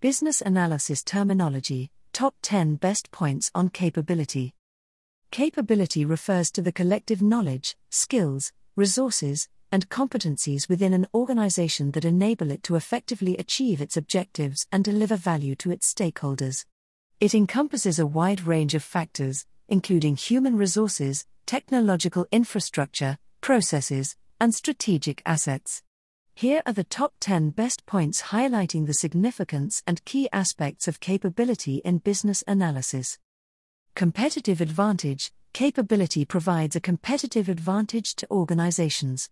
Business Analysis Terminology Top 10 Best Points on Capability. Capability refers to the collective knowledge, skills, resources, and competencies within an organization that enable it to effectively achieve its objectives and deliver value to its stakeholders. It encompasses a wide range of factors, including human resources, technological infrastructure, processes, and strategic assets. Here are the top 10 best points highlighting the significance and key aspects of capability in business analysis. Competitive advantage Capability provides a competitive advantage to organizations.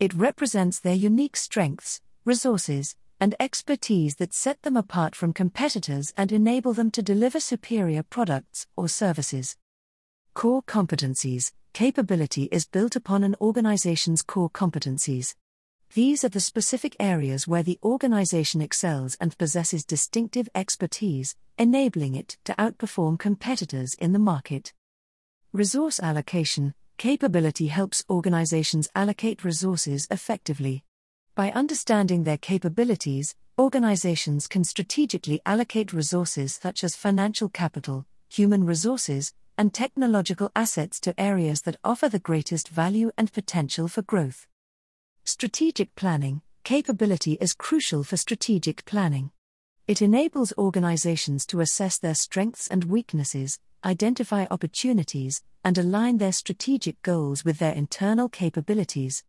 It represents their unique strengths, resources, and expertise that set them apart from competitors and enable them to deliver superior products or services. Core competencies Capability is built upon an organization's core competencies. These are the specific areas where the organization excels and possesses distinctive expertise, enabling it to outperform competitors in the market. Resource allocation capability helps organizations allocate resources effectively. By understanding their capabilities, organizations can strategically allocate resources such as financial capital, human resources, and technological assets to areas that offer the greatest value and potential for growth. Strategic planning capability is crucial for strategic planning. It enables organizations to assess their strengths and weaknesses, identify opportunities, and align their strategic goals with their internal capabilities.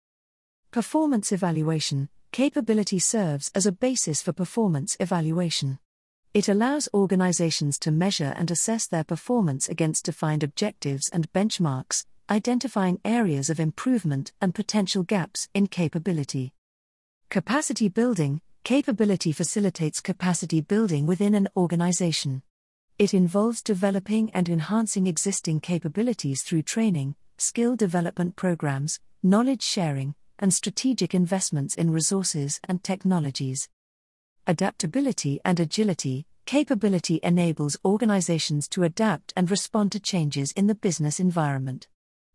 Performance evaluation capability serves as a basis for performance evaluation. It allows organizations to measure and assess their performance against defined objectives and benchmarks, identifying areas of improvement and potential gaps in capability. Capacity building capability facilitates capacity building within an organization. It involves developing and enhancing existing capabilities through training, skill development programs, knowledge sharing, and strategic investments in resources and technologies. Adaptability and agility capability enables organizations to adapt and respond to changes in the business environment.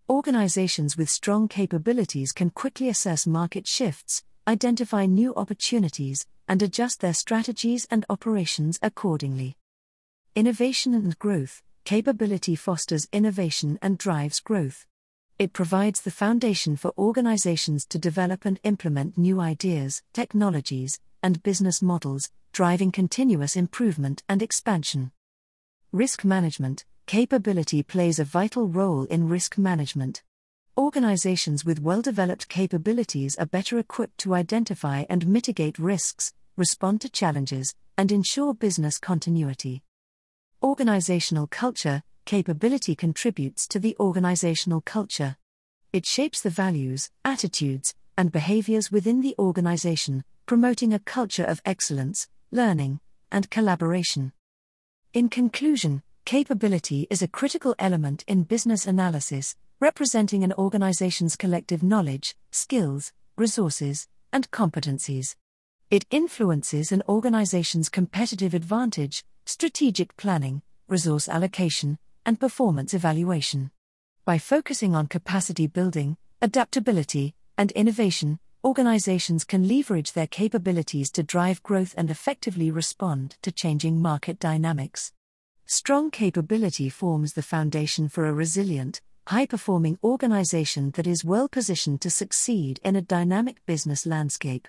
Organizations with strong capabilities can quickly assess market shifts, identify new opportunities, and adjust their strategies and operations accordingly. Innovation and growth capability fosters innovation and drives growth. It provides the foundation for organizations to develop and implement new ideas, technologies, and business models, driving continuous improvement and expansion. Risk management capability plays a vital role in risk management. Organizations with well developed capabilities are better equipped to identify and mitigate risks, respond to challenges, and ensure business continuity. Organizational culture capability contributes to the organizational culture. It shapes the values, attitudes, and behaviors within the organization, promoting a culture of excellence, learning, and collaboration. In conclusion, capability is a critical element in business analysis, representing an organization's collective knowledge, skills, resources, and competencies. It influences an organization's competitive advantage, strategic planning, resource allocation, and performance evaluation. By focusing on capacity building, adaptability, and innovation, organizations can leverage their capabilities to drive growth and effectively respond to changing market dynamics. Strong capability forms the foundation for a resilient, high performing organization that is well positioned to succeed in a dynamic business landscape.